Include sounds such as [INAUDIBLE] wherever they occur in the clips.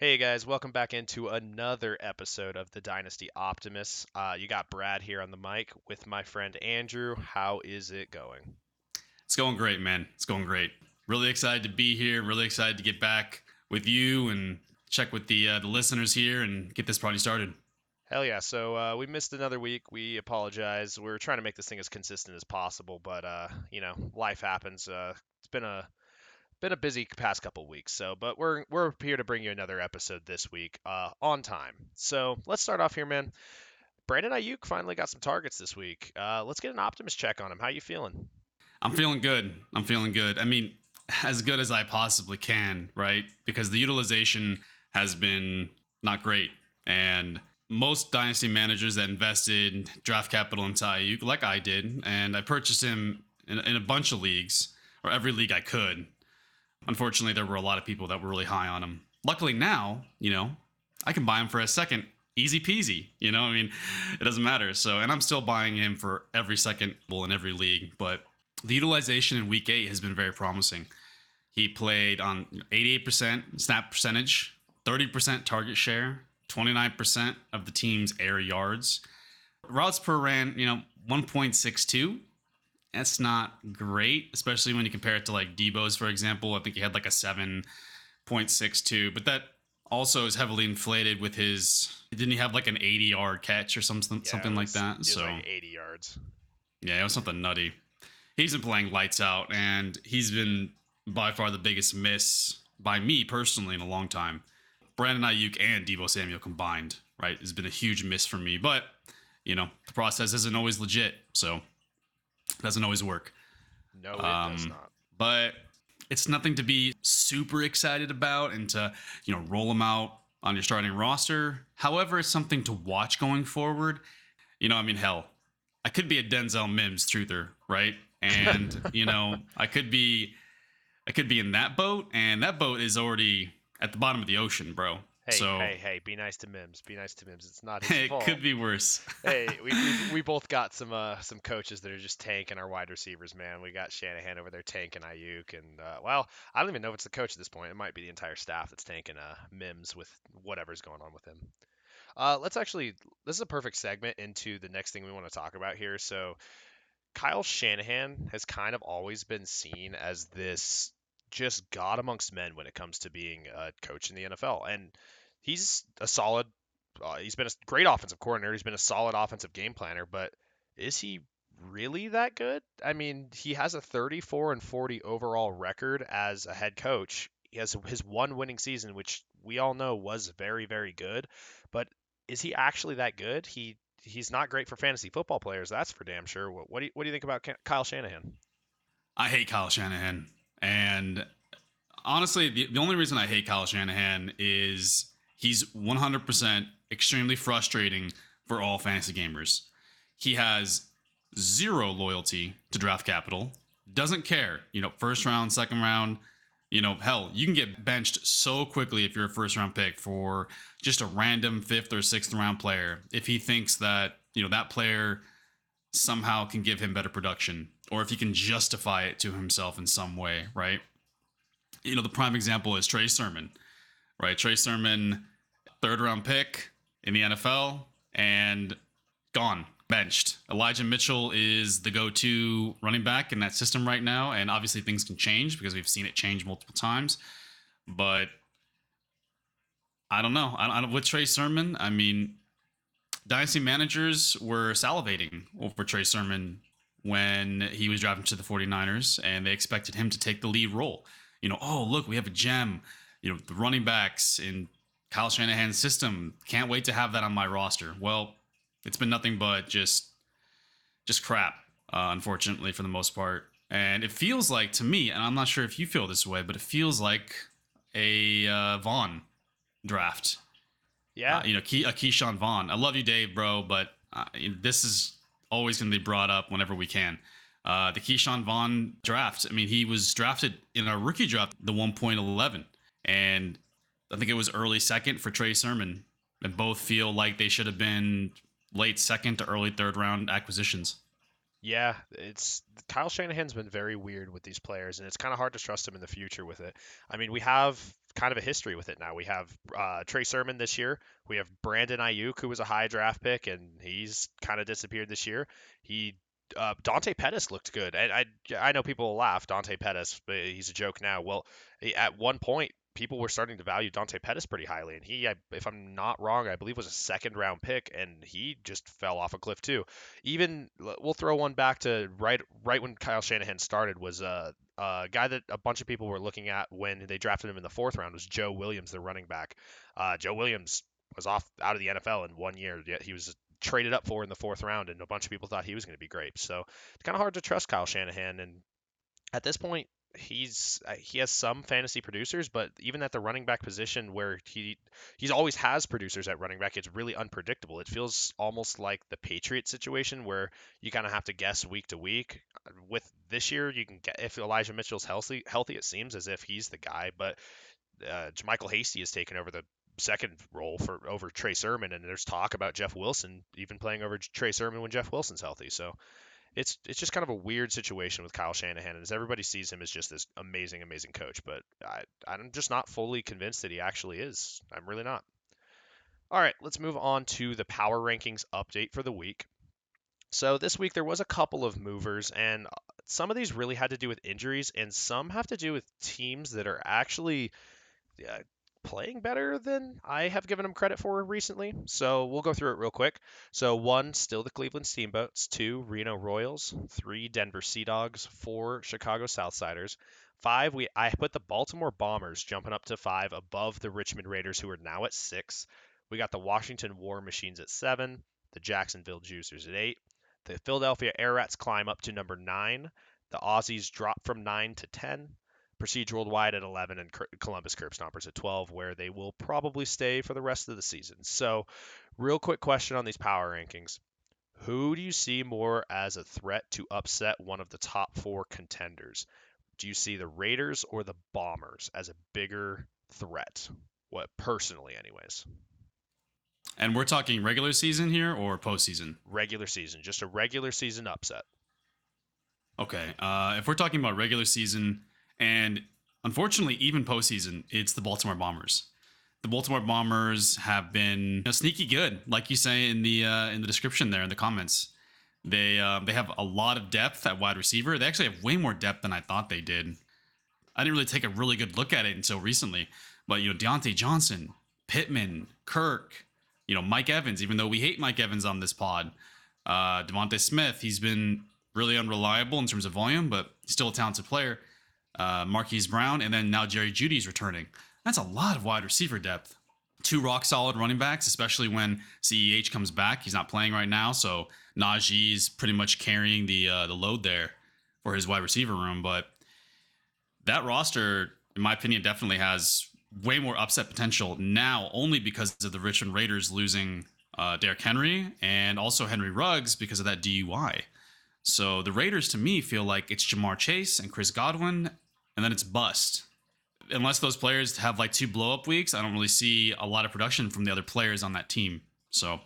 Hey guys, welcome back into another episode of the Dynasty Optimists. Uh, you got Brad here on the mic with my friend Andrew. How is it going? It's going great, man. It's going great. Really excited to be here. Really excited to get back with you and check with the uh, the listeners here and get this party started. Hell yeah! So uh, we missed another week. We apologize. We're trying to make this thing as consistent as possible, but uh, you know, life happens. Uh, it's been a been a busy past couple weeks, so but we're we're here to bring you another episode this week uh, on time. So let's start off here, man. Brandon Aiyuk finally got some targets this week. Uh, let's get an optimist check on him. How you feeling? I'm feeling good. I'm feeling good. I mean, as good as I possibly can, right? Because the utilization has been not great, and most dynasty managers that invested draft capital into Aiyuk, like I did, and I purchased him in, in a bunch of leagues or every league I could Unfortunately, there were a lot of people that were really high on him. Luckily now, you know, I can buy him for a second, easy peasy. You know, I mean, it doesn't matter. So, and I'm still buying him for every second well in every league. But the utilization in week eight has been very promising. He played on 88% snap percentage, 30% target share, 29% of the team's air yards. Routes per ran, you know, 1.62 that's not great, especially when you compare it to like Deebo's, for example. I think he had like a 7.62, but that also is heavily inflated with his. Didn't he have like an 80 yard catch or something, yeah, something was, like that? so like 80 yards. Yeah, it was something nutty. He's been playing lights out, and he's been by far the biggest miss by me personally in a long time. Brandon Aiyuk and Deebo Samuel combined, right, has been a huge miss for me. But you know, the process isn't always legit, so doesn't always work. No, it um, does not. But it's nothing to be super excited about and to, you know, roll them out on your starting roster. However, it's something to watch going forward. You know, I mean, hell, I could be a Denzel Mims truther, right? And, [LAUGHS] you know, I could be I could be in that boat and that boat is already at the bottom of the ocean, bro. Hey, so, hey, hey! Be nice to Mims. Be nice to Mims. It's not [LAUGHS] his it fault. It could be worse. [LAUGHS] hey, we, we, we both got some uh, some coaches that are just tanking our wide receivers, man. We got Shanahan over there tanking Aiyuk, and uh, well, I don't even know if it's the coach at this point. It might be the entire staff that's tanking uh, Mims with whatever's going on with him. Uh, let's actually. This is a perfect segment into the next thing we want to talk about here. So, Kyle Shanahan has kind of always been seen as this just god amongst men when it comes to being a coach in the NFL, and he's a solid. Uh, he's been a great offensive coordinator. He's been a solid offensive game planner, but is he really that good? I mean, he has a 34 and 40 overall record as a head coach. He has his one winning season, which we all know was very, very good. But is he actually that good? He he's not great for fantasy football players. That's for damn sure. What, what do you, what do you think about Kyle Shanahan? I hate Kyle Shanahan, and honestly, the, the only reason I hate Kyle Shanahan is He's 100% extremely frustrating for all fantasy gamers. He has zero loyalty to draft capital, doesn't care. You know, first round, second round, you know, hell, you can get benched so quickly if you're a first round pick for just a random fifth or sixth round player if he thinks that, you know, that player somehow can give him better production or if he can justify it to himself in some way, right? You know, the prime example is Trey Sermon right? Trey Sermon, third round pick in the NFL, and gone, benched. Elijah Mitchell is the go to running back in that system right now. And obviously, things can change because we've seen it change multiple times. But I don't know. I, I, with Trey Sermon, I mean, dynasty managers were salivating over Trey Sermon when he was drafted to the 49ers and they expected him to take the lead role. You know, oh, look, we have a gem you know, the running backs in Kyle Shanahan's system. Can't wait to have that on my roster. Well, it's been nothing but just just crap, uh, unfortunately, for the most part. And it feels like to me, and I'm not sure if you feel this way, but it feels like a uh, Vaughn draft. Yeah, uh, you know, Key, a Ke'Shawn Vaughn. I love you, Dave, bro, but uh, this is always going to be brought up whenever we can. Uh, the Ke'Shawn Vaughn draft. I mean, he was drafted in a rookie draft, the 1.11 and I think it was early second for Trey Sermon. And both feel like they should have been late second to early third round acquisitions. Yeah, it's Kyle Shanahan's been very weird with these players, and it's kind of hard to trust him in the future with it. I mean, we have kind of a history with it now. We have uh, Trey Sermon this year. We have Brandon Aiyuk, who was a high draft pick, and he's kind of disappeared this year. He uh, Dante Pettis looked good. And I I know people laugh Dante Pettis, but he's a joke now. Well, at one point people were starting to value Dante Pettis pretty highly, and he, if I'm not wrong, I believe was a second round pick, and he just fell off a cliff too. Even we'll throw one back to right right when Kyle Shanahan started was uh, a guy that a bunch of people were looking at when they drafted him in the fourth round was Joe Williams, the running back. Uh, Joe Williams was off out of the NFL in one year. Yet he was traded up for in the fourth round, and a bunch of people thought he was going to be great. So it's kind of hard to trust Kyle Shanahan, and at this point, he's uh, he has some fantasy producers, but even at the running back position where he he's always has producers at running back, it's really unpredictable. It feels almost like the Patriot situation where you kind of have to guess week to week. With this year, you can get if Elijah Mitchell's healthy, healthy, it seems as if he's the guy, but uh, JaMycal Hasty has taken over the second role for over Trey Sermon, and there's talk about Jeff Wilson even playing over Trey Sermon when Jeff Wilson's healthy. So it's it's just kind of a weird situation with Kyle Shanahan, as everybody sees him as just this amazing, amazing coach. But I I'm just not fully convinced that he actually is. I'm really not. All right, let's move on to the power rankings update for the week. So this week there was a couple of movers, and some of these really had to do with injuries, and some have to do with teams that are actually uh, playing better than I have given them credit for recently. So we'll go through it real quick. So one, still the Cleveland Steamboats. Two, Reno Royals. Three, Denver Sea Dogs. Four, Chicago Southsiders. Five, we I put the Baltimore Bombers jumping up to five above the Richmond Raiders, who are now at six. We got the Washington War Machines at seven. The Jacksonville Juicers at eight. The Philadelphia Air Rats climb up to number nine. The Aussies drop from nine to ten. Prestige Worldwide at 11 and Columbus Curb Stompers at 12, where they will probably stay for the rest of the season. So, real quick question on these power rankings. Who do you see more as a threat to upset one of the top four contenders? Do you see the Raiders or the Bombers as a bigger threat? What personally, anyways. And we're talking regular season here or postseason? Regular season, just a regular season upset. Okay. Uh, if we're talking about regular season, and unfortunately, even postseason, it's the Baltimore Bombers. The Baltimore Bombers have been you know, sneaky good, like you say in the uh, in the description there in the comments. They uh, they have a lot of depth at wide receiver. They actually have way more depth than I thought they did. I didn't really take a really good look at it until recently. But you know, Diontae Johnson, Pittman, Kirk, you know, Mike Evans. Even though we hate Mike Evans on this pod, uh, DeVonta Smith, he's been really unreliable in terms of volume, but still a talented player uh, Marquise Brown, and then now Jerry Jeudy's returning. That's a lot of wide receiver depth. Two rock solid running backs, especially when CEH comes back. He's not playing right now, so Najee's pretty much carrying the uh, the load there for his wide receiver room. But that roster, in my opinion, definitely has way more upset potential now, only because of the Richmond Raiders losing uh, Derrick Henry and also Henry Ruggs because of that DUI. So the Raiders, to me, feel like it's Ja'Marr Chase and Chris Godwin and then it's bust. Unless those players have like two blow up weeks, I don't really see a lot of production from the other players on that team. So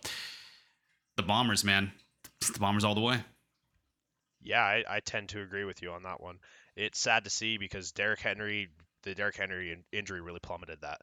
the Bombers, man, the Bombers all the way. Yeah, I, I tend to agree with you on that one. It's sad to see because Derrick Henry, the Derrick Henry injury really plummeted that.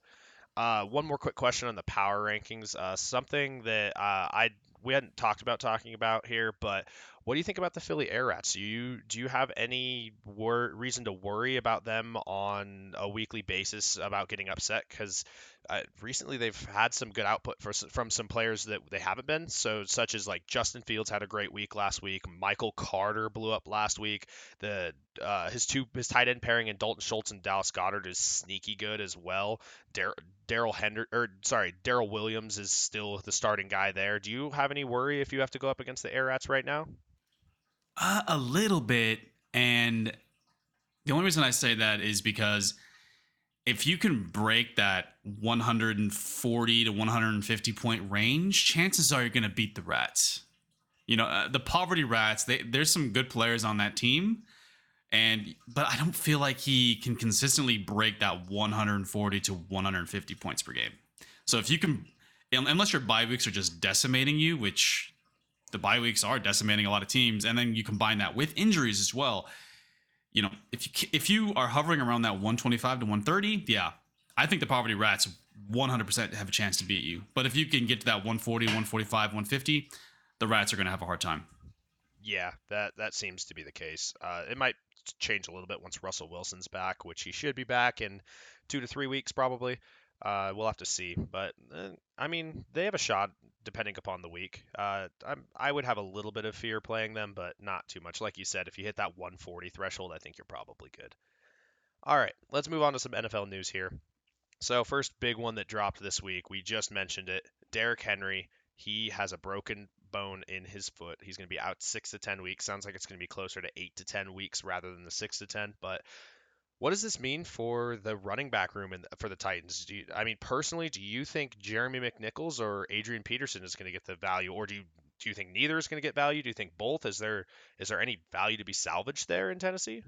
Uh, one more quick question on the power rankings. Uh, something that uh, I we hadn't talked about talking about here, but what do you think about the Philly Air Rats? Do you do you have any wor- reason to worry about them on a weekly basis about getting upset? Because uh, recently they've had some good output for, from some players that they haven't been. So such as like Justin Fields had a great week last week. Michael Carter blew up last week. The uh, his two his tight end pairing and Dalton Schultz and Dallas Goedert is sneaky good as well. Daryl Hender or sorry Daryl Williams is still the starting guy there. Do you have any worry if you have to go up against the Air Rats right now? Uh, a little bit, and the only reason I say that is because if you can break that 140 to 150 point range, chances are you're going to beat the Rats. You know, uh, the Poverty Rats. They, there's some good players on that team, and but I don't feel like he can consistently break that 140 to 150 points per game. So if you can, unless your bye weeks are just decimating you, which the bye weeks are decimating a lot of teams, and then you combine that with injuries as well. You know, if you if you are hovering around that 125 to 130, yeah, I think the poverty rats 100% have a chance to beat you. But if you can get to that 140, 145, 150, the rats are going to have a hard time. Yeah, that that seems to be the case. Uh, it might change a little bit once Russell Wilson's back, which he should be back in two to three weeks probably. Uh, we'll have to see, but uh, I mean they have a shot depending upon the week. Uh, i would have a little bit of fear playing them, but not too much. Like you said, if you hit that 140 threshold, I think you're probably good. All right, let's move on to some NFL news here. So first big one that dropped this week, we just mentioned it. Derrick Henry, he has a broken bone in his foot. He's going to be out six to ten weeks. Sounds like it's going to be closer to eight to ten weeks rather than the six to ten. But what does this mean for the running back room and for the Titans? You, I mean, personally, do you think Jeremy McNichols or Adrian Peterson is going to get the value, or do you do you think neither is going to get value? Do you think both? Is there is there any value to be salvaged there in Tennessee?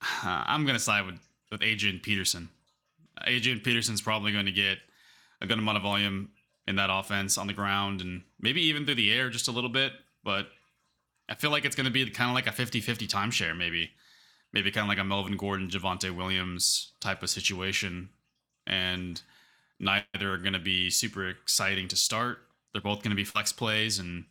[SIGHS] I'm going to side with with Adrian Peterson. Adrian Peterson's probably going to get a good amount of volume in that offense on the ground and maybe even through the air just a little bit. But I feel like it's going to be kind of like a 50 50 timeshare, maybe. Maybe kind of like a Melvin Gordon, Javonte Williams type of situation. And neither are going to be super exciting to start. They're both going to be flex plays, and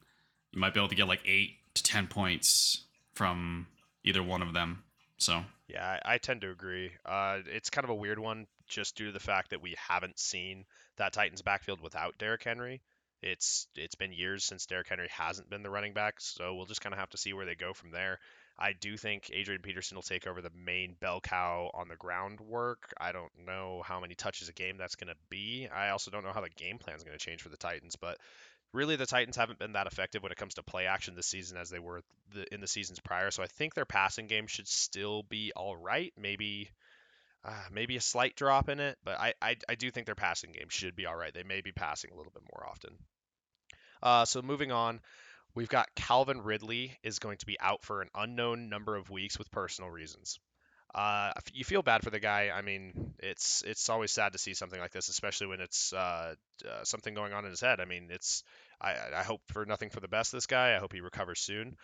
you might be able to get like eight to 10 points from either one of them. So yeah, I, I tend to agree. Uh, it's kind of a weird one just due to the fact that we haven't seen that Titans backfield without Derrick Henry. It's it's been years since Derrick Henry hasn't been the running back, so we'll just kind of have to see where they go from there. I do think Adrian Peterson will take over the main bell cow on the ground work. I don't know how many touches a game that's going to be. I also don't know how the game plan is going to change for the Titans, but really the Titans haven't been that effective when it comes to play action this season as they were the, in the seasons prior. So I think their passing game should still be all right. Maybe uh, maybe a slight drop in it, but I, I, I do think their passing game should be all right. They may be passing a little bit more often. Uh, so moving on, we've got Calvin Ridley is going to be out for an unknown number of weeks with personal reasons. Uh, you feel bad for the guy. I mean, it's it's always sad to see something like this, especially when it's uh, uh, something going on in his head. I mean, it's I, I hope for nothing for the best. This guy. I hope he recovers soon.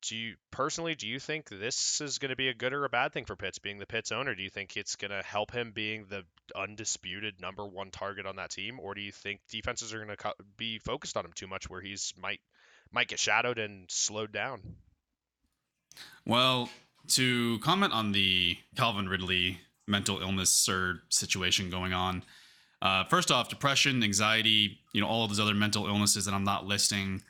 Do you personally do you think this is going to be a good or a bad thing for Pitts being the Pitts owner? Do you think it's going to help him being the undisputed number one target on that team, or do you think defenses are going to co- be focused on him too much, where he's might might get shadowed and slowed down? Well, to comment on the Calvin Ridley mental illness or situation going on. Uh, first off, depression, anxiety, you know, all of those other mental illnesses that I'm not listing,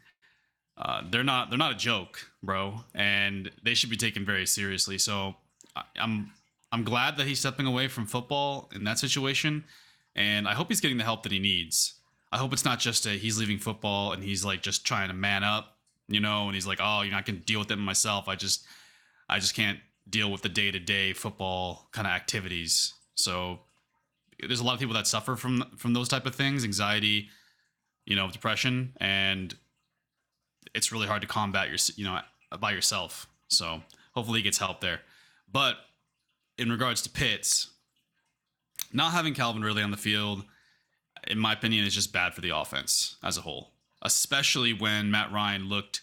uh, they're not they're not a joke, bro, and they should be taken very seriously. So I, I'm I'm glad that he's stepping away from football in that situation, and I hope he's getting the help that he needs. I hope it's not just a he's leaving football and he's like just trying to man up, you know, and he's like, oh, you know, I gonna deal with it myself. I just I just can't deal with the day to day football kind of activities. So there's a lot of people that suffer from from those type of things, anxiety, you know, depression, and it's really hard to combat your you know by yourself. So hopefully he gets help there. But in regards to Pitts, not having Calvin Ridley on the field, in my opinion, is just bad for the offense as a whole. Especially when Matt Ryan looked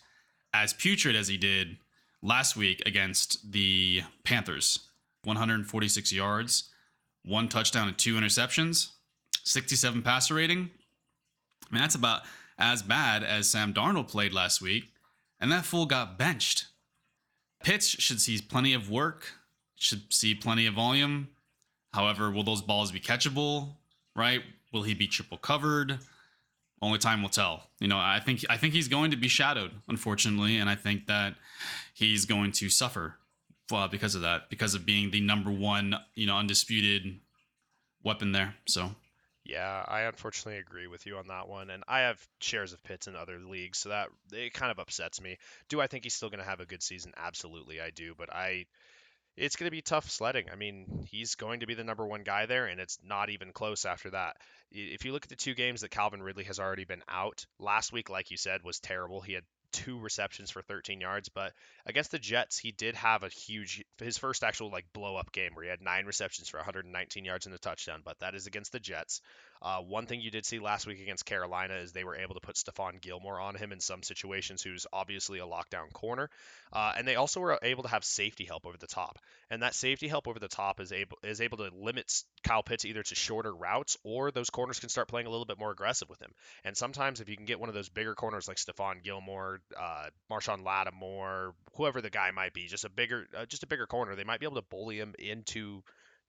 as putrid as he did last week against the Panthers 146 yards, one touchdown, and two interceptions, 67 passer rating. I mean, that's about as bad as Sam Darnold played last week, and that fool got benched. Pitts should see plenty of work, should see plenty of volume. However, will those balls be catchable? Right? Will he be triple covered? only time will tell. You know, I think I think he's going to be shadowed, unfortunately, and I think that he's going to suffer uh, because of that, because of being the number one, you know, undisputed weapon there. So. Yeah, I unfortunately agree with you on that one, and I have shares of Pitts in other leagues, so that it kind of upsets me. Do I think he's still going to have a good season? Absolutely, I do, but I it's going to be tough sledding. I mean, he's going to be the number one guy there, and it's not even close after that. If you look at the two games that Calvin Ridley has already been out, last week, like you said, was terrible. He had two receptions for 13 yards, but against the Jets, he did have a huge his first actual like blow up game where he had nine receptions for 119 yards and a touchdown, but that is against the Jets. Uh, one thing you did see last week against Carolina is they were able to put Stephon Gilmore on him in some situations, who's obviously a lockdown corner. Uh, and they also were able to have safety help over the top. And that safety help over the top is able is able to limit Kyle Pitts either to shorter routes or those corners can start playing a little bit more aggressive with him. And sometimes if you can get one of those bigger corners like Stephon Gilmore, uh, Marshon Lattimore, whoever the guy might be, just a bigger uh, just a bigger corner, they might be able to bully him into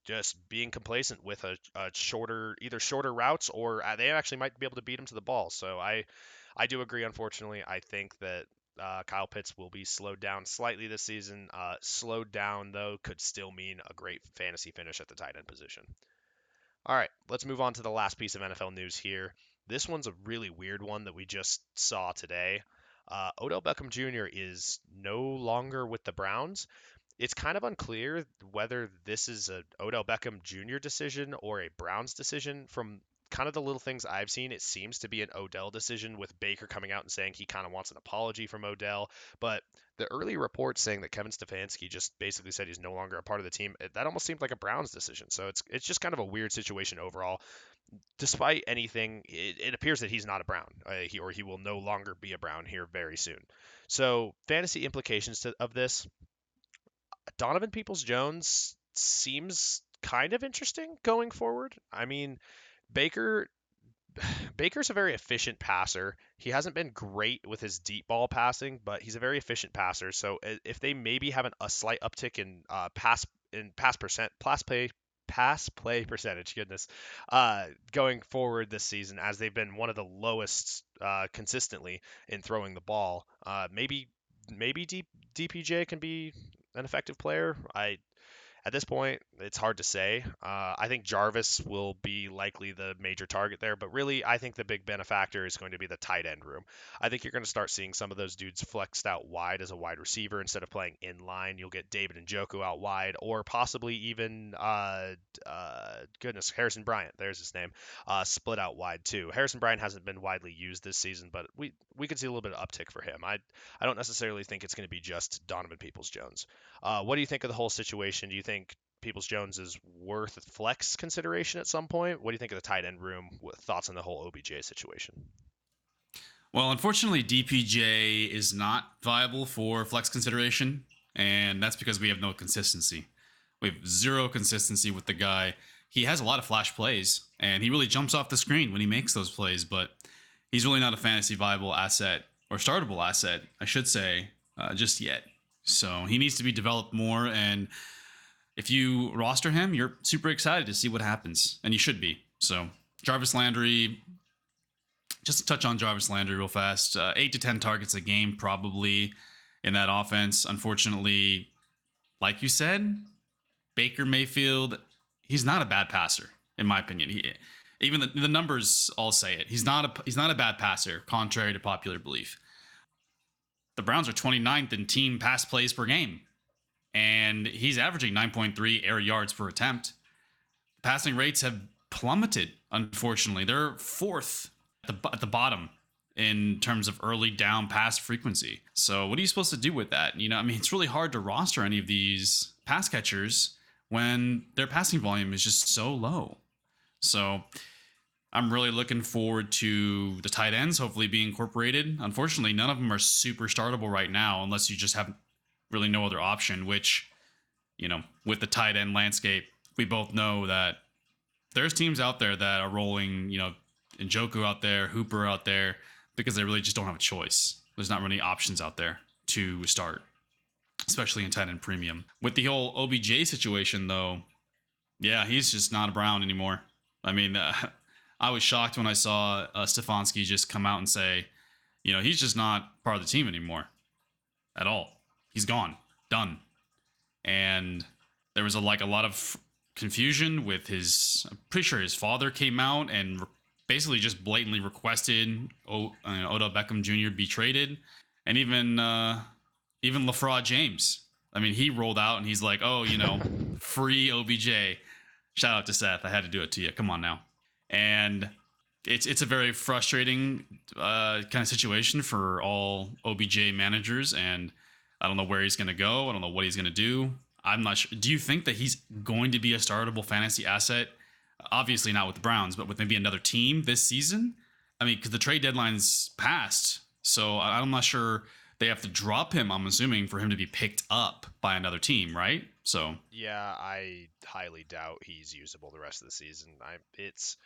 just being complacent with a, a, shorter either shorter routes or uh, they actually might be able to beat him to the ball. So I I do agree. Unfortunately, I think that uh, Kyle Pitts will be slowed down slightly this season. Uh, slowed down though could still mean a great fantasy finish at the tight end position. All right, let's move on to the last piece of NFL news here. This one's a really weird one that we just saw today. Uh, Odell Beckham Jr. is no longer with the Browns it's kind of unclear whether this is a Odell Beckham Jr. decision or a Browns decision. From kind of the little things I've seen, it seems to be an Odell decision with Baker coming out and saying he kind of wants an apology from Odell. But the early reports saying that Kevin Stefanski just basically said he's no longer a part of the team, that almost seemed like a Browns decision. So it's it's just kind of a weird situation overall. Despite anything, it, it appears that he's not a Brown, uh, he, or he will no longer be a Brown here very soon. So fantasy implications to, of this Donovan Peoples Jones seems kind of interesting going forward. I mean, Baker [SIGHS] Baker's a very efficient passer. He hasn't been great with his deep ball passing, but he's a very efficient passer. So if they maybe have an, a slight uptick in uh, pass in pass percent pass play pass play percentage, goodness, uh, going forward this season as they've been one of the lowest uh, consistently in throwing the ball, uh, maybe maybe D- DPJ can be an effective player. I at this point, it's hard to say. Uh, I think Jarvis will be likely the major target there, but really, I think the big benefactor is going to be the tight end room. I think you're going to start seeing some of those dudes flexed out wide as a wide receiver instead of playing in line. You'll get David Njoku out wide, or possibly even, uh, uh, goodness, Harrison Bryant, there's his name, uh, split out wide too. Harrison Bryant hasn't been widely used this season, but we we could see a little bit of uptick for him. I I don't necessarily think it's going to be just Donovan Peoples Jones. Uh, what do you think of the whole situation? Do you think Peoples Jones is worth flex consideration at some point? What do you think of the tight end room? Thoughts on the whole OBJ situation? Well, unfortunately, DPJ is not viable for flex consideration, and that's because we have no consistency. We have zero consistency with the guy. He has a lot of flash plays, and he really jumps off the screen when he makes those plays, but he's really not a fantasy viable asset or startable asset, I should say, uh, just yet. So he needs to be developed more. And if you roster him, you're super excited to see what happens, and you should be. So Jarvis Landry, just to touch on Jarvis Landry real fast, uh, eight to ten targets a game probably in that offense. Unfortunately, like you said, Baker Mayfield, he's not a bad passer in my opinion. He even the, the numbers all say it. He's not a he's not a bad passer, contrary to popular belief. The Browns are 29th in team pass plays per game, and he's averaging 9.3 air yards per attempt. Passing rates have plummeted. Unfortunately, they're fourth at the at the bottom in terms of early down pass frequency. So, what are you supposed to do with that? You know, I mean, it's really hard to roster any of these pass catchers when their passing volume is just so low. So, I'm really looking forward to the tight ends hopefully being incorporated. Unfortunately, none of them are super startable right now unless you just have really no other option, which, you know, with the tight end landscape, we both know that there's teams out there that are rolling, you know, Njoku out there, Hooper out there, because they really just don't have a choice. There's not really options out there to start, especially in tight end premium. With the whole OBJ situation, though, yeah, he's just not a Brown anymore. I mean, uh, [LAUGHS] I was shocked when I saw uh, Stefanski just come out and say, you know, he's just not part of the team anymore at all. He's gone, done. And there was a, like a lot of confusion with his. I'm pretty sure his father came out and re- basically just blatantly requested o, uh, Odell Beckham Jr. be traded, and even uh, even LaFraud James. I mean, he rolled out and he's like, "Oh, you know, [LAUGHS] free OBJ." Shout out to Seth. I had to do it to you. Come on now and it's it's a very frustrating uh, kind of situation for all OBJ managers, and I don't know where he's going to go. I don't know what he's going to do. I'm not sure. Do you think that he's going to be a startable fantasy asset obviously not with the Browns, but with maybe another team this season. I mean, because the trade deadline's passed, so I'm not sure they have to drop him. I'm assuming for him to be picked up by another team, right? So yeah, I highly doubt he's usable the rest of the season. I it's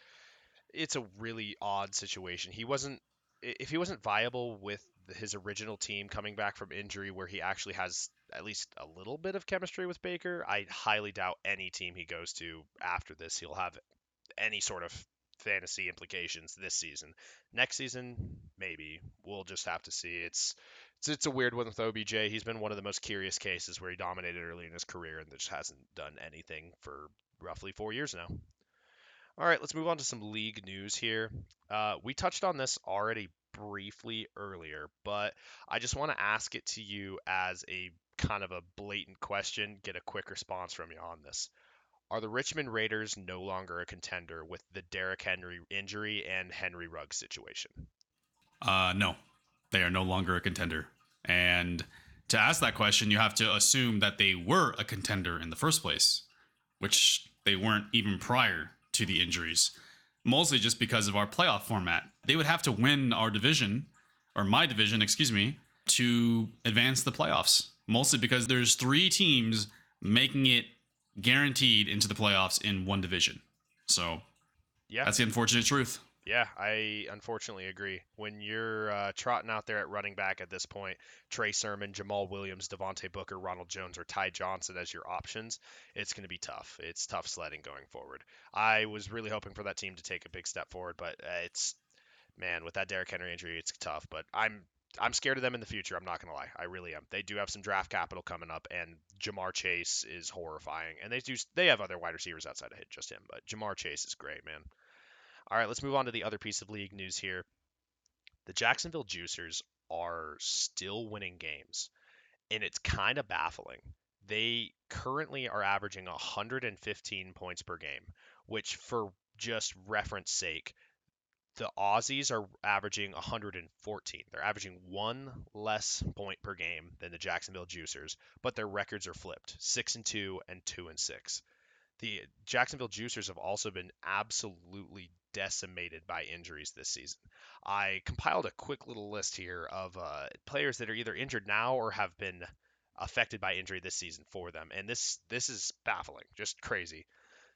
it's a really odd situation. He wasn't if he wasn't viable with his original team coming back from injury where he actually has at least a little bit of chemistry with Baker, I highly doubt any team he goes to after this he'll have any sort of fantasy implications this season. Next season, maybe. We'll just have to see. It's it's, it's a weird one with OBJ. He's been one of the most curious cases where he dominated early in his career and just hasn't done anything for roughly four years now. All right, let's move on to some league news here. Uh, we touched on this already briefly earlier, but I just want to ask it to you as a kind of a blatant question, get a quick response from you on this. Are the Richmond Raiders no longer a contender with the Derrick Henry injury and Henry Ruggs situation? Uh, no, they are no longer a contender. And to ask that question, you have to assume that they were a contender in the first place, which they weren't even prior to the injuries, mostly just because of our playoff format. They would have to win our division, or my division, excuse me, to advance the playoffs, mostly because there's three teams making it guaranteed into the playoffs in one division. So, yeah, that's the unfortunate truth. Yeah, I unfortunately agree. When you're uh, trotting out there at running back at this point, Trey Sermon, Jamaal Williams, Devontae Booker, Ronald Jones, or Ty Johnson as your options, it's going to be tough. It's tough sledding going forward. I was really hoping for that team to take a big step forward, but uh, it's man with that Derrick Henry injury, it's tough. But I'm I'm scared of them in the future. I'm not gonna lie, I really am. They do have some draft capital coming up, and Ja'Marr Chase is horrifying. And they do they have other wide receivers outside of just him, but Ja'Marr Chase is great, man. All right, let's move on to the other piece of league news here. The Jacksonville Juicers are still winning games, and it's kind of baffling. They currently are averaging 115 points per game, which, for just reference sake, the Aussies are averaging 114. They're averaging one less point per game than the Jacksonville Juicers, but their records are flipped: six and two and two and six. The Jacksonville Juicers have also been absolutely decimated by injuries this season. I compiled a quick little list here of uh, players that are either injured now or have been affected by injury this season for them, and this this is baffling, just crazy.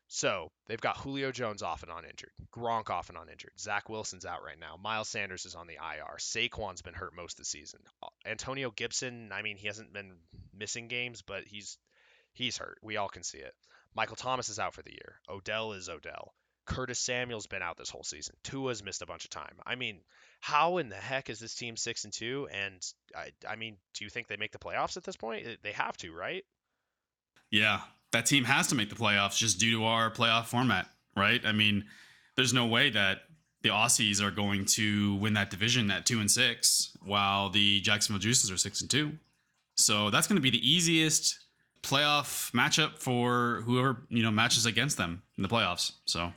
So they've got Julio Jones off and on injured, Gronk off and on injured, Zach Wilson's out right now, Miles Sanders is on the IR, Saquon's been hurt most of the season, Antonio Gibson, I mean he hasn't been missing games, but he's he's hurt. We all can see it. Michael Thomas is out for the year. Odell is Odell. Curtis Samuel's been out this whole season. Tua's missed a bunch of time. I mean, how in the heck is this team six and two? And I, I mean, do you think they make the playoffs at this point? Eh, they have to, right? Yeah, that team has to make the playoffs just due to our playoff format, right? I mean, there's no way that the Aussies are going to win that division at two and six, while the Jacksonville Juices are six and two. So that's going to be the easiest playoff matchup for whoever you know matches against them in the playoffs. So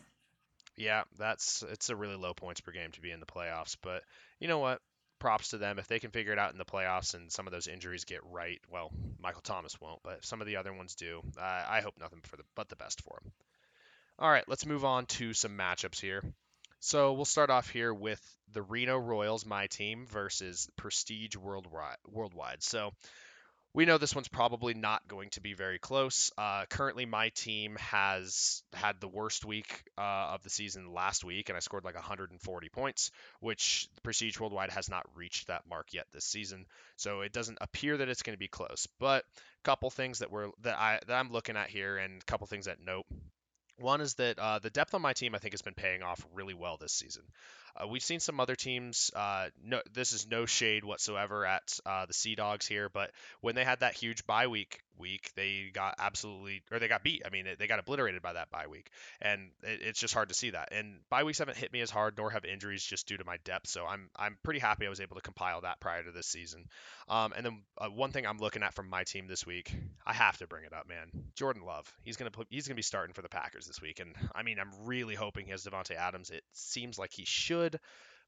yeah, that's it's a really low points per game to be in the playoffs. But you know what? Props to them if they can figure it out in the playoffs and some of those injuries get right. Well, Michael Thomas won't, but some of the other ones do. Uh, I hope nothing for the but the best for him. All right, let's move on to some matchups here. So we'll start off here with the Reno Royals, my team, versus Prestige Worldwide. Worldwide. So we know this one's probably not going to be very close. Uh, currently, my team has had the worst week uh, of the season last week, and I scored like 140 points, which Prestige Worldwide has not reached that mark yet this season. So it doesn't appear that it's going to be close. But a couple things that we're that I that I'm looking at here, and a couple things that note. One is that uh, the depth on my team, I think, has been paying off really well this season. Uh, we've seen some other teams. Uh, no, this is no shade whatsoever at uh, the Sea Dogs here, but when they had that huge bye week week, they got absolutely, or they got beat. I mean, they got obliterated by that bye week, and it, it's just hard to see that. And bye weeks haven't hit me as hard, nor have injuries, just due to my depth. So I'm I'm pretty happy I was able to compile that prior to this season. Um, and then uh, one thing I'm looking at from my team this week, I have to bring it up, man. Jordan Love, he's gonna put, he's gonna be starting for the Packers this week, and I mean, I'm really hoping he has Davante Adams. It seems like he should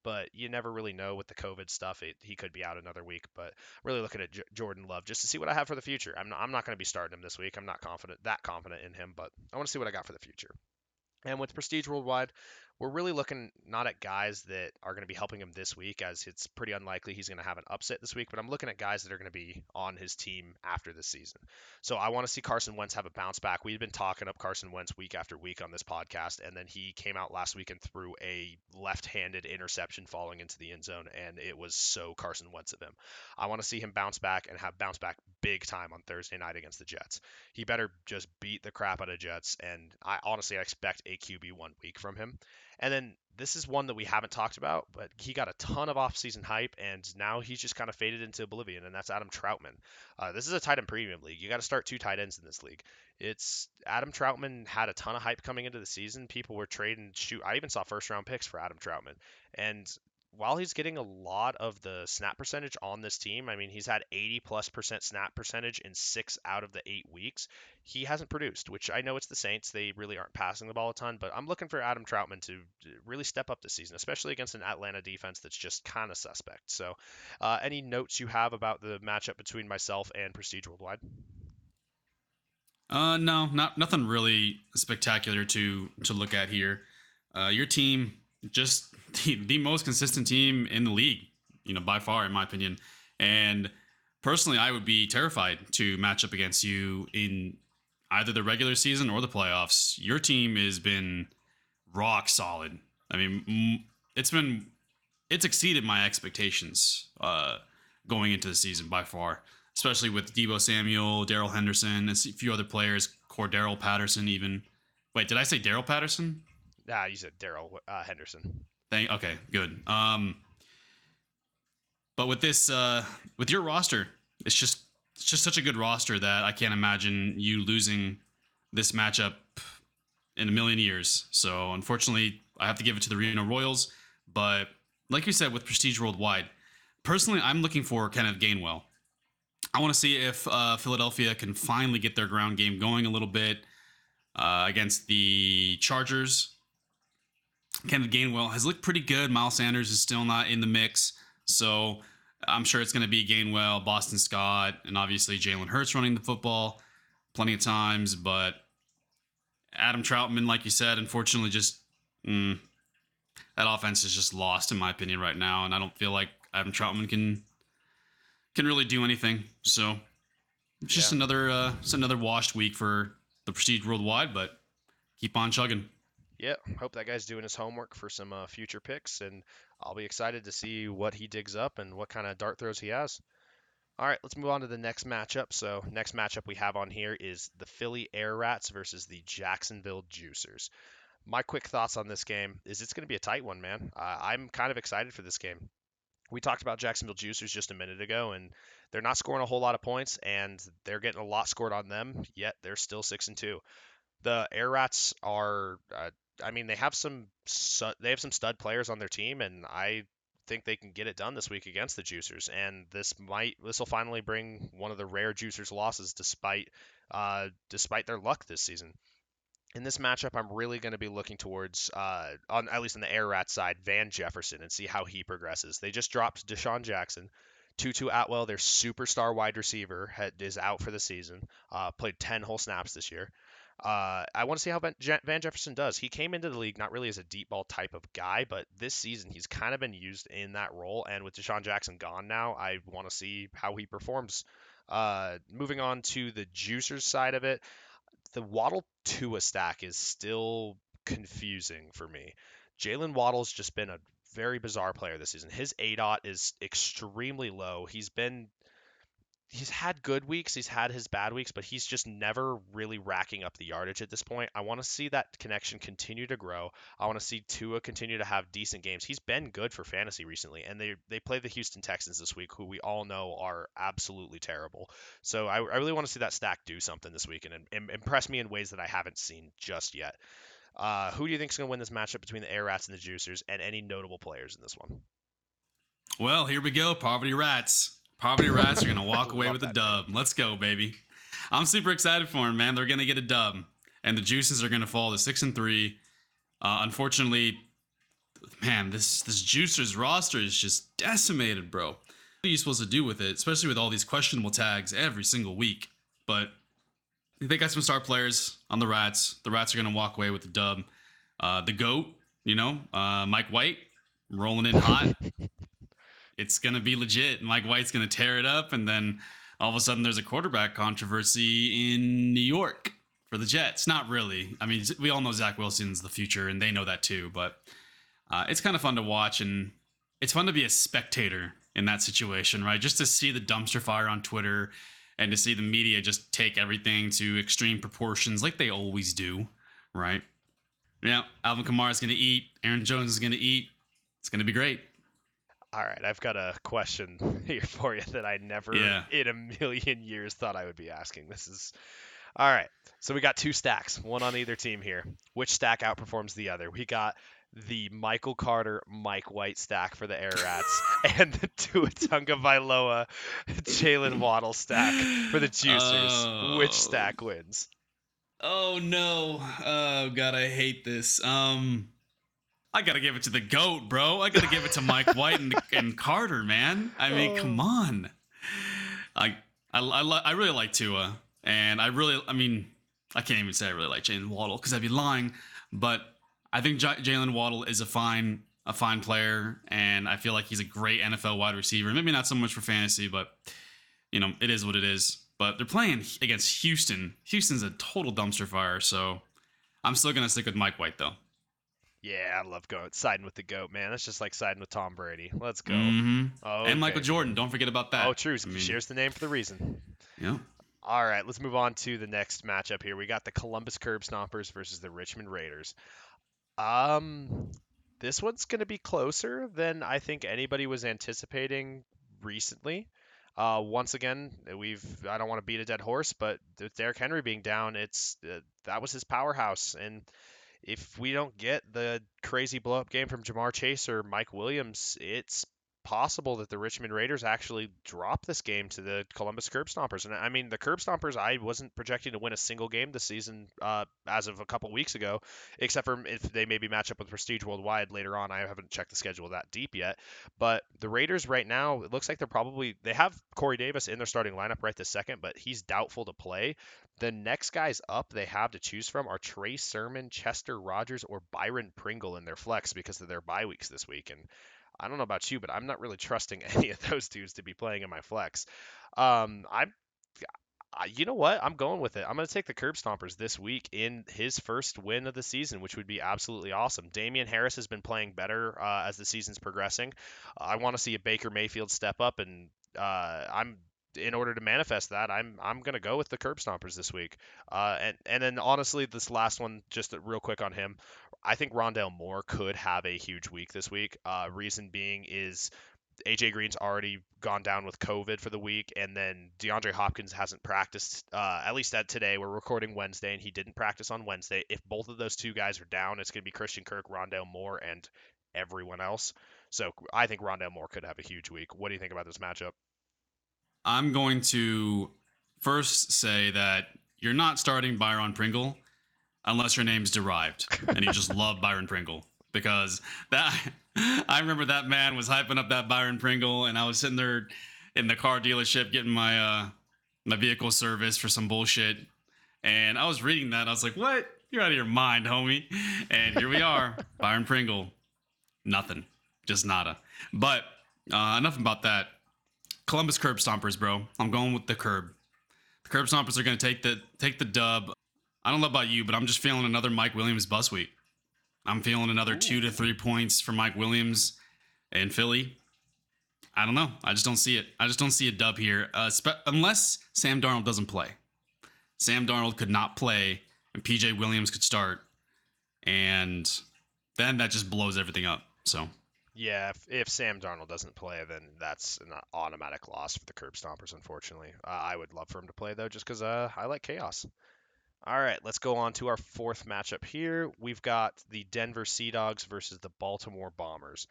but you never really know with the COVID stuff. It, he could be out another week, but really looking at J- Jordan Love just to see what I have for the future. I'm not, I'm not going to be starting him this week. I'm not confident that confident in him, but I want to see what I got for the future. And with Prestige Worldwide, we're really looking not at guys that are going to be helping him this week, as it's pretty unlikely he's going to have an upset this week, but I'm looking at guys that are going to be on his team after this season. So I want to see Carson Wentz have a bounce back. We've been talking up Carson Wentz week after week on this podcast, and then he came out last week and threw a left handed interception falling into the end zone, and it was so Carson Wentz of him. I want to see him bounce back and have bounce back big time on Thursday night against the Jets. He better just beat the crap out of Jets, and I honestly I expect a QB one week from him. And then this is one that we haven't talked about, but he got a ton of offseason hype, and now he's just kind of faded into oblivion, and that's Adam Trautman. Uh, this is a tight end premium league. You got to start two tight ends in this league. It's Adam Trautman had a ton of hype coming into the season. People were trading. Shoot, I even saw first round picks for Adam Trautman, and while he's getting a lot of the snap percentage on this team, I mean, he's had 80 plus percent snap percentage in six out of the eight weeks. He hasn't produced, which I know it's the Saints. They really aren't passing the ball a ton, but I'm looking for Adam Trautman to really step up this season, especially against an Atlanta defense that's just kind of suspect. So, uh, any notes you have about the matchup between myself and Prestige Worldwide? Uh, no, not nothing really spectacular to to look at here. Uh, your team just [LAUGHS] the, the most consistent team in the league, you know, by far, in my opinion. And personally, I would be terrified to match up against you in either the regular season or the playoffs. Your team has been rock solid. I mean, it's been it's exceeded my expectations uh, going into the season by far, especially with Deebo Samuel, Daryl Henderson, and a few other players, Cordarrelle Patterson, even. Wait, did I say Daryl Patterson? Ah, you said Daryl uh, Henderson. Thank. Okay, good. Um, but with this, uh, with your roster, it's just it's just such a good roster that I can't imagine you losing this matchup in a million years. So unfortunately, I have to give it to the Reno Royals. But like you said, with Prestige Worldwide, personally, I'm looking for Kenneth Gainwell. I want to see if uh, Philadelphia can finally get their ground game going a little bit uh, against the Chargers. Kenneth Gainwell has looked pretty good. Miles Sanders is still not in the mix. So I'm sure it's going to be Gainwell, Boston Scott, and obviously Jalen Hurts running the football plenty of times. But Adam Trautman, like you said, unfortunately, just mm, that offense is just lost in my opinion right now, and I don't feel like Adam Trautman can can really do anything. So it's just yeah. another uh, it's another washed week for the Prestige Worldwide, but keep on chugging yeah, hope that guy's doing his homework for some uh, future picks, and I'll be excited to see what he digs up and what kind of dart throws he has. All right, let's move on to the next matchup. So, next matchup we have on here is the Philly Air Rats versus the Jacksonville Juicers. My quick thoughts on this game is it's going to be a tight one, man. Uh, I'm kind of excited for this game. We talked about Jacksonville Juicers just a minute ago, and they're not scoring a whole lot of points, and they're getting a lot scored on them. Yet they're still six and two. The Air Rats are uh, I mean, they have some they have some stud players on their team, and I think they can get it done this week against the Juicers. And this might this will finally bring one of the rare Juicers losses, despite uh, despite their luck this season. In this matchup, I'm really going to be looking towards, uh, on at least on the Air Rat side, Van Jefferson and see how he progresses. They just dropped DeSean Jackson. Tutu Atwell, their superstar wide receiver, had, is out for the season. Uh, played 10 whole snaps this year. Uh, I want to see how Van, Jefferson does. He came into the league not really as a deep ball type of guy, but this season he's kind of been used in that role. And with DeSean Jackson gone now, I want to see how he performs. Uh, moving on to the juicers side of it, the Waddle Tua stack is still confusing for me. Jaylen Waddle's just been a very bizarre player this season. His ADOT is extremely low. He's been he's had good weeks, he's had his bad weeks, but he's just never really racking up the yardage at this point. I want to see that connection continue to grow. I want to see Tua continue to have decent games. He's been good for fantasy recently, and they they play the Houston Texans this week, who we all know are absolutely terrible. So I, I really want to see that stack do something this week and, and impress me in ways that I haven't seen just yet. Uh, who do you think is going to win this matchup between the Air Rats and the Juicers, and any notable players in this one? Well, here we go, Poverty Rats. Poverty Rats are going to walk away with a dub. Let's go, baby. I'm super excited for them, man. They're going to get a dub. And the Juices are going to fall to 6 and 3. Uh, unfortunately, man, this this Juicers roster is just decimated, bro. What are you supposed to do with it, especially with all these questionable tags every single week? But they got some star players on the Rats. The Rats are going to walk away with the dub. uh, the goat, you know, uh, Mike White rolling in hot. [LAUGHS] it's gonna be legit. and Mike White's gonna tear it up, and then all of a sudden there's a quarterback controversy in New York for the Jets. Not really. I mean, we all know Zach Wilson's the future, and they know that too. But uh, it's kind of fun to watch, and it's fun to be a spectator in that situation, right? Just to see the dumpster fire on Twitter and to see the media just take everything to extreme proportions like they always do, right? Yeah, Alvin Kamara is going to eat. Aaron Jones is going to eat. It's going to be great. All right, I've got a question [LAUGHS] here for you that I never Yeah. in a million years thought I would be asking. This is all right. So we got two stacks, one on either team here. Which stack outperforms the other? We got the Michael Carter, Mike White stack for the Air Rats, [LAUGHS] and the Tua Tagovailoa, Jaylen [LAUGHS] Waddle stack for the Juicers. Which Oh. stack wins? Oh no. Oh god, I hate this. Um I gotta give it to the goat, bro. I gotta give it to Mike [LAUGHS] White and, and Carter, man. I mean, oh. come on. I I I, li- I really like Tua, and I really, I mean, I can't even say I really like Jaylen Waddle because I'd be lying. But I think J- Jaylen Waddle is a fine a fine player, and I feel like he's a great NFL wide receiver. Maybe not so much for fantasy, but you know, it is what it is. But they're playing against Houston. Houston's a total dumpster fire, so I'm still gonna stick with Mike White though. Yeah, I love going siding with the goat, man. That's just like siding with Tom Brady. Let's go. hmm Oh, And Michael Jordan. Don't forget about that. Oh, true. I mean, Shares the name for the reason. yeah. All right, let's move on to the next matchup here. We got the Columbus Curb Stompers versus the Richmond Raiders. Um, this one's going to be closer than I think anybody was anticipating recently. Uh, once again, we've I don't want to beat a dead horse, but with Derrick Henry being down, it's uh, that was his powerhouse, and if we don't get the crazy blow up game from Ja'Marr Chase or Mike Williams, it's possible that the Richmond Raiders actually drop this game to the Columbus Curb Stompers. And I mean, the Curb Stompers, I wasn't projecting to win a single game this season uh, as of a couple weeks ago, except for if they maybe match up with Prestige Worldwide later on. I haven't checked the schedule that deep yet. But the Raiders right now, it looks like they're probably, they have Corey Davis in their starting lineup right this second, but he's doubtful to play. The next guys up they have to choose from are Trey Sermon, Chester Rogers, or Byron Pringle in their flex because of their bye weeks this week. And I don't know about you, but I'm not really trusting [LAUGHS] any of those dudes to be playing in my flex. Um, I'm, I- you know what? I'm going with it. I'm going to take the Curb Stompers this week in his first win of the season, which would be absolutely awesome. Damien Harris has been playing better uh, as the season's progressing. I want to see a Baker Mayfield step up, and uh, I'm in order to manifest that, I'm I'm gonna go with the Curb Stompers this week. Uh, and and then honestly, this last one, just real quick on him, I think Rondale Moore could have a huge week this week. Uh, reason being is AJ Green's already gone down with COVID for the week, and then DeAndre Hopkins hasn't practiced. Uh, at least at today, we're recording Wednesday, and he didn't practice on Wednesday. If both of those two guys are down, it's gonna be Christian Kirk, Rondale Moore, and everyone else. So I think Rondale Moore could have a huge week. What do you think about this matchup? I'm going to first say that you're not starting Byron Pringle unless your name's derived and you just love Byron Pringle. Because that [LAUGHS] I remember that man was hyping up that Byron Pringle and I was sitting there in the car dealership getting my uh my vehicle service for some bullshit. And I was reading that. I was like what? You're out of your mind homie. And here we are [LAUGHS] Byron Pringle. Nothing. Just nada. But uh, enough about that. Columbus curb stompers, bro. I'm going with the curb. The curb stompers are going to take the take the dub. I don't know about you, but I'm just feeling another Mike Williams bus week. I'm feeling another two to three points for Mike Williams in Philly. I don't know. I just don't see it. I just don't see a dub here, uh, spe- unless Sam Darnold doesn't play. Sam Darnold could not play, and PJ Williams could start, and then that just blows everything up. So Yeah, if, if Sam Darnold doesn't play, then that's an automatic loss for the Curb Stompers, unfortunately. Uh, I would love for him to play, though, just because uh, I like chaos. All right, let's go on to our fourth matchup here. We've got the Denver Sea Dogs versus the Baltimore Bombers.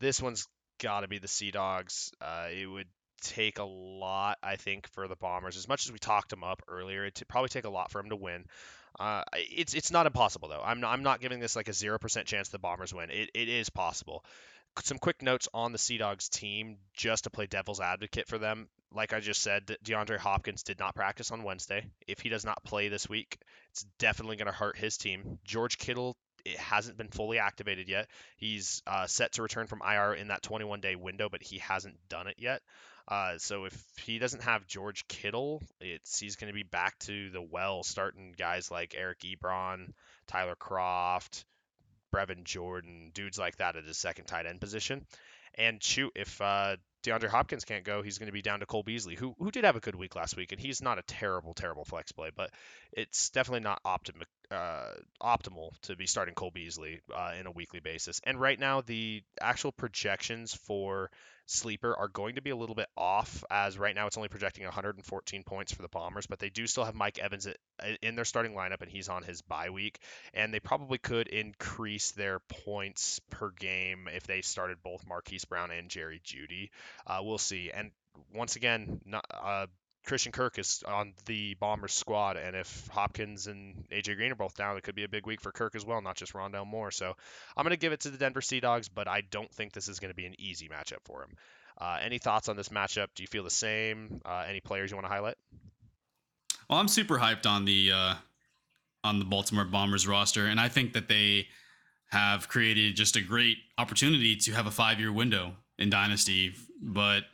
This one's got to be the Sea Dogs. Uh, it would take a lot, I think, for the Bombers. As much as we talked them up earlier, it'd probably take a lot for them to win. Uh, it's it's not impossible though. I'm not, I'm not giving this like a zero percent chance the Bombers win. It, it is possible some quick notes on the Sea Dogs team just to play devil's advocate for them. Like I just said, DeAndre Hopkins did not practice on Wednesday. If he does not play this week, it's definitely going to hurt his team. George Kittle it hasn't been fully activated yet. He's uh, set to return from IR in that 21 day window, but he hasn't done it yet. Uh, so if he doesn't have George Kittle, it's he's going to be back to the well, starting guys like Eric Ebron, Tyler Kroft, Brevin Jordan, dudes like that at his second tight end position. And shoot, if uh, DeAndre Hopkins can't go, he's going to be down to Cole Beasley, who who did have a good week last week, and he's not a terrible, terrible flex play, but it's definitely not optim- uh, optimal to be starting Cole Beasley uh, in a weekly basis. And right now, the actual projections for sleeper are going to be a little bit off, as right now it's only projecting 114 points for the Bombers, but they do still have Mike Evans in their starting lineup, and he's on his bye week, and they probably could increase their points per game if they started both Marquise Brown and Jerry Jeudy. Uh, we'll see. And once again, not, uh, Christian Kirk is on the Bombers squad, and if Hopkins and AJ Green are both down, it could be a big week for Kirk as well, not just Rondale Moore. So I'm going to give it to the Denver Sea Dogs, but I don't think this is going to be an easy matchup for him. Uh, any thoughts on this matchup? Do you feel the same? Uh, any players you want to highlight? Well, I'm super hyped on the uh, on the Baltimore Bombers roster, and I think that they have created just a great opportunity to have a five year window in Dynasty, but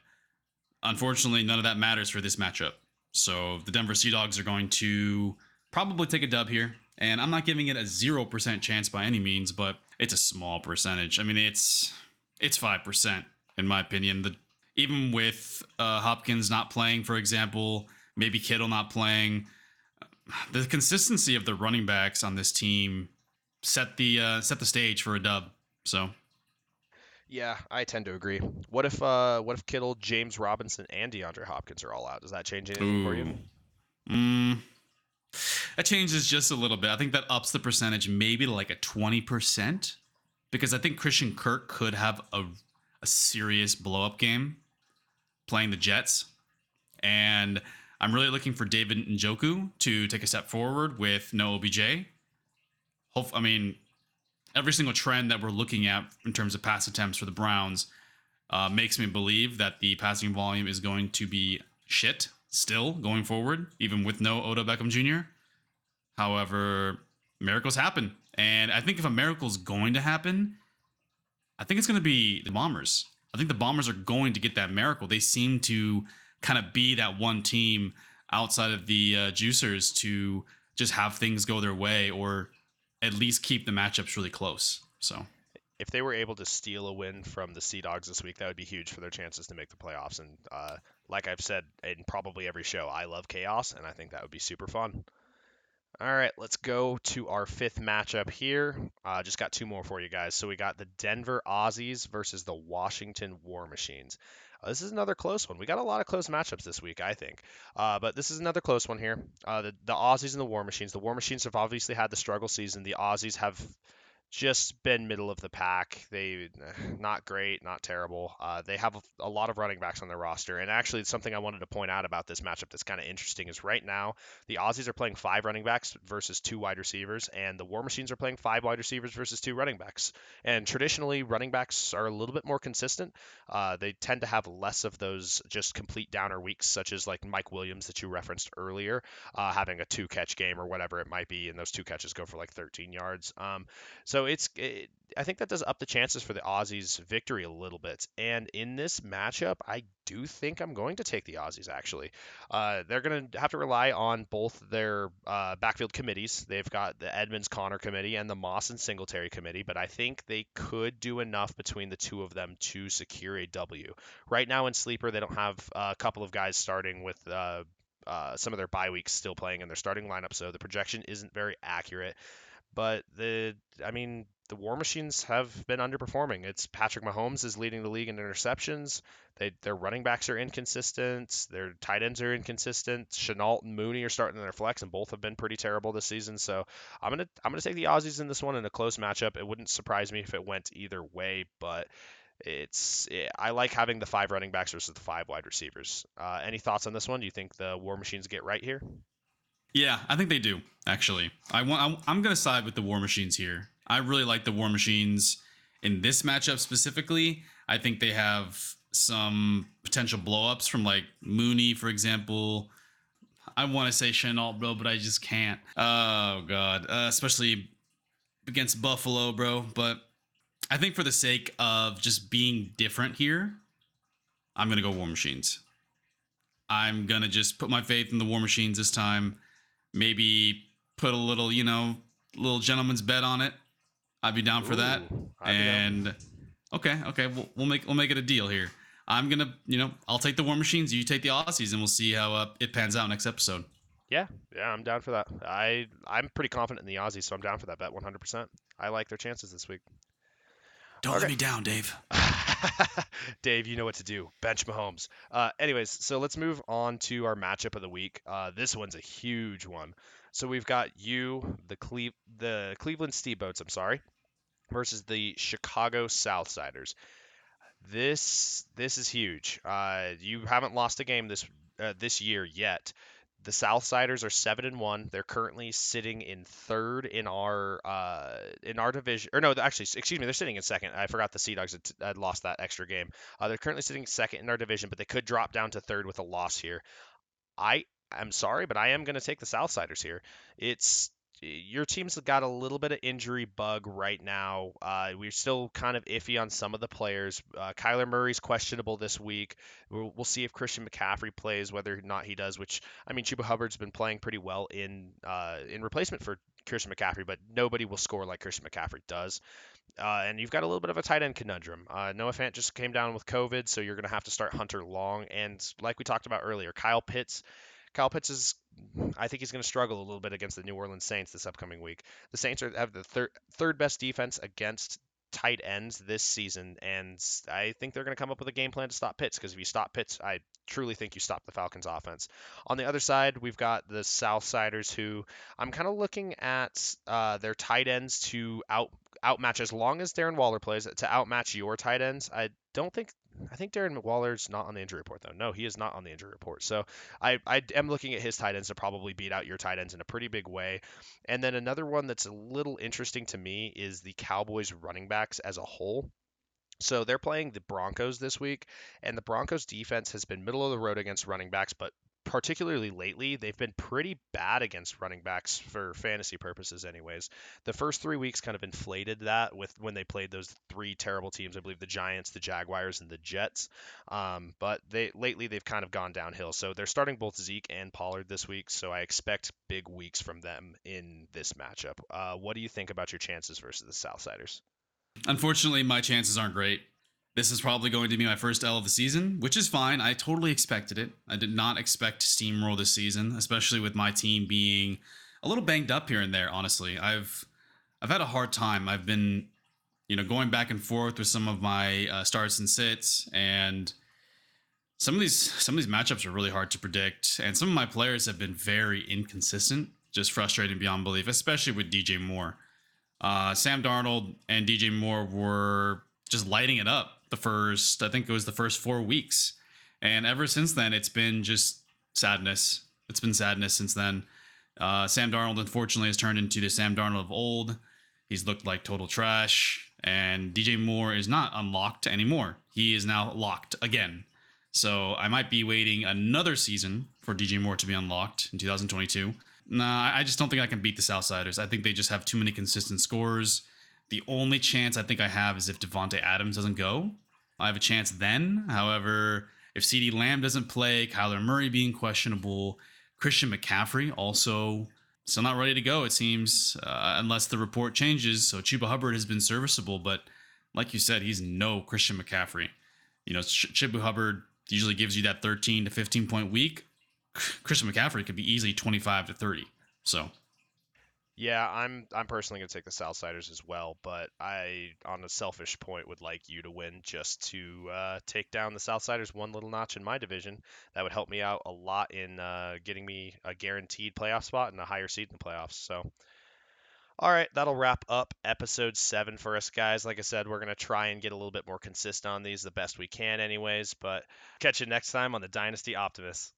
unfortunately, none of that matters for this matchup. So the Denver Sea Dogs are going to probably take a dub here. And I'm not giving it a 0% chance by any means, but it's a small percentage. I mean, it's it's 5% in my opinion. The even with uh, Hopkins not playing, for example, maybe Kittle not playing, the consistency of the running backs on this team set the uh, set the stage for a dub. So yeah, I tend to agree. What if uh what if Kittle, James Robinson, and DeAndre Hopkins are all out? Does that change anything Ooh. for you? Mm, that changes just a little bit. I think that ups the percentage maybe to like a 20% because I think Christian Kirk could have a, a serious blow up game playing the Jets. And I'm really looking for David Njoku to take a step forward with no OBJ. Hope, I mean, every single trend that we're looking at in terms of pass attempts for the Browns uh, makes me believe that the passing volume is going to be shit still going forward, even with no Odell Beckham Jr. However, miracles happen. And I think if a miracle is going to happen, I think it's going to be the Bombers. I think the Bombers are going to get that miracle. They seem to kind of be that one team outside of the uh, Juicers to just have things go their way or at least keep the matchups really close. So if they were able to steal a win from the Sea Dogs this week, that would be huge for their chances to make the playoffs. And uh, like I've said in probably every show, I love chaos, and I think that would be super fun. All right, let's go to our fifth matchup here. Uh, just got two more for you guys. So we got the Denver Aussies versus the Washington War Machines. Uh, this is another close one. We got a lot of close matchups this week, I think. Uh, but this is another close one here. Uh, the, the Aussies and the War Machines. The War Machines have obviously had the struggle season. The Aussies have just been middle of the pack. They [SIGHS] not great, not terrible. Uh, they have a, a, lot of running backs on their roster, and actually, it's something I wanted to point out about this matchup that's kind of interesting is right now the Aussies are playing five running backs versus two wide receivers, and the War Machines are playing five wide receivers versus two running backs. And traditionally, running backs are a little bit more consistent. Uh, they tend to have less of those just complete downer weeks, such as like Mike Williams that you referenced earlier, uh, having a two catch game or whatever it might be, and those two catches go for like 13 yards. Um, so so it's it, I think that does up the chances for the Aussies' victory a little bit. And in this matchup, I do think I'm going to take the Aussies. Actually, uh, they're going to have to rely on both their uh, backfield committees. They've got the Edmonds Conner committee and the Moss and Singletary committee, but I think they could do enough between the two of them to secure a W. Right now in sleeper, they don't have a couple of guys starting with. Uh, uh, some of their bye weeks still playing in their starting lineup, so the projection isn't very accurate. But the, I mean, the War Machines have been underperforming. It's Patrick Mahomes is leading the league in interceptions. They, their running backs are inconsistent. Their tight ends are inconsistent. Shenault and Mooney are starting their flex, and both have been pretty terrible this season. So I'm gonna I'm gonna take the Aussies in this one in a close matchup. It wouldn't surprise me if it went either way, but it's it, I like having the five running backs versus the five wide receivers. Uh, any thoughts on this one? Do you think the War Machines get right here? Yeah, I think they do. Actually, I want. I'm going to side with the War Machines here. I really like the War Machines in this matchup specifically. I think they have some potential blowups from like Mooney, for example. I want to say Shenault, bro, but I just can't. Oh god, uh, especially against Buffalo, bro, but I think for the sake of just being different here, I'm gonna go War Machines. I'm gonna just put my faith in the War Machines this time. Maybe put a little, you know, little gentleman's bet on it. I'd be down for that. I'd. And okay, okay, we'll, we'll make we'll make it a deal here. I'm gonna, you know, I'll take the War Machines. You take the Aussies, and we'll see how uh, it pans out next episode. Yeah, yeah, I'm down for that. I I'm pretty confident in the Aussies, so I'm down for that bet 100%. I like their chances this week. Don't Okay. let me down, Dave. [SIGHS] [SIGHS] [SIGHS] [LAUGHS] Dave, you know what to do. Bench Mahomes. Uh, anyways, so let's move on to our matchup of the week. Uh, this one's a huge one. So we've got you, the Cle- the Cleveland Steamboats, I'm sorry, versus the Chicago Southsiders. This this is huge. Uh, you haven't lost a game this uh, this year yet. The Southsiders are seven and one. They're currently sitting in third in our uh, in our division. Or no, actually, excuse me, they're sitting in second. I forgot the Sea Dogs had, had lost that extra game. Uh, they're currently sitting second in our division, but they could drop down to third with a loss here. I I'm sorry, but I am going to take the Southsiders here. It's your team's got a little bit of injury bug right now. Uh, we're still kind of iffy on some of the players. Uh, Kyler Murray's questionable this week. We'll, we'll see if Christian McCaffrey plays, whether or not he does. Which I mean, Chuba Hubbard's been playing pretty well in uh, in replacement for Christian McCaffrey, but nobody will score like Christian McCaffrey does. Uh, and you've got a little bit of a tight end conundrum. Uh, Noah Fant just came down with COVID, so you're going to have to start Hunter Long. And like we talked about earlier, Kyle Pitts. Kyle Pitts is, I think he's going to struggle a little bit against the New Orleans Saints this upcoming week. The Saints are, have the third third best defense against tight ends this season, and I think they're going to come up with a game plan to stop Pitts. Because if you stop Pitts, I truly think you stop the Falcons' offense. On the other side, we've got the Southsiders, who I'm kind of looking at uh, their tight ends to out outmatch as long as Darren Waller plays to outmatch your tight ends. I don't think I think Darren Waller's not on the injury report though. No, he is not on the injury report. So I, I am looking at his tight ends to probably beat out your tight ends in a pretty big way. And then another one that's a little interesting to me is the Cowboys running backs as a whole. So they're playing the Broncos this week, and the Broncos defense has been middle of the road against running backs, but particularly lately, they've been pretty bad against running backs for fantasy purposes, anyways. The first three weeks kind of inflated that with when they played those three terrible teams. I believe the Giants, the Jaguars, and the Jets. Um, but they lately they've kind of gone downhill. So they're starting both Zeke and Pollard this week. So I expect big weeks from them in this matchup. Uh, what do you think about your chances versus the Southsiders? Unfortunately, my chances aren't great. This is probably going to be my first L of the season, which is fine. I totally expected it. I did not expect to steamroll this season, especially with my team being a little banged up here and there. Honestly, I've I've had a hard time. I've been, you know, going back and forth with some of my uh, starts and sits, and some of these some of these matchups are really hard to predict. And some of my players have been very inconsistent, just frustrating beyond belief, especially with DJ Moore. Uh, Sam Darnold and DJ Moore were just lighting it up the first, I think it was the first four weeks. And ever since then, it's been just sadness. It's been sadness since then. Uh, Sam Darnold, unfortunately, has turned into the Sam Darnold of old. He's looked like total trash. And DJ Moore is not unlocked anymore. He is now locked again. So I might be waiting another season for DJ Moore to be unlocked in 2022. Nah, I just don't think I can beat the Southsiders. I think they just have too many consistent scores. The only chance I think I have is if Davante Adams doesn't go. I have a chance then. However, if CeeDee Lamb doesn't play, Kyler Murray being questionable, Christian McCaffrey also still not ready to go, it seems, uh, unless the report changes. So Chuba Hubbard has been serviceable, but like you said, he's no Christian McCaffrey. You know, Ch- Chuba Hubbard usually gives you that 13 to 15 point week. Christian McCaffrey could be easily 25 to 30. So Yeah, I'm I'm personally gonna take the Southsiders as well, but I, on a selfish point, would like you to win just to uh, take down the Southsiders one little notch in my division. That would help me out a lot in uh, getting me a guaranteed playoff spot and a higher seed in the playoffs. So, all right, that'll wrap up episode seven for us, guys. Like I said, we're gonna try and get a little bit more consistent on these the best we can, anyways. But catch you next time on the Dynasty Optimist.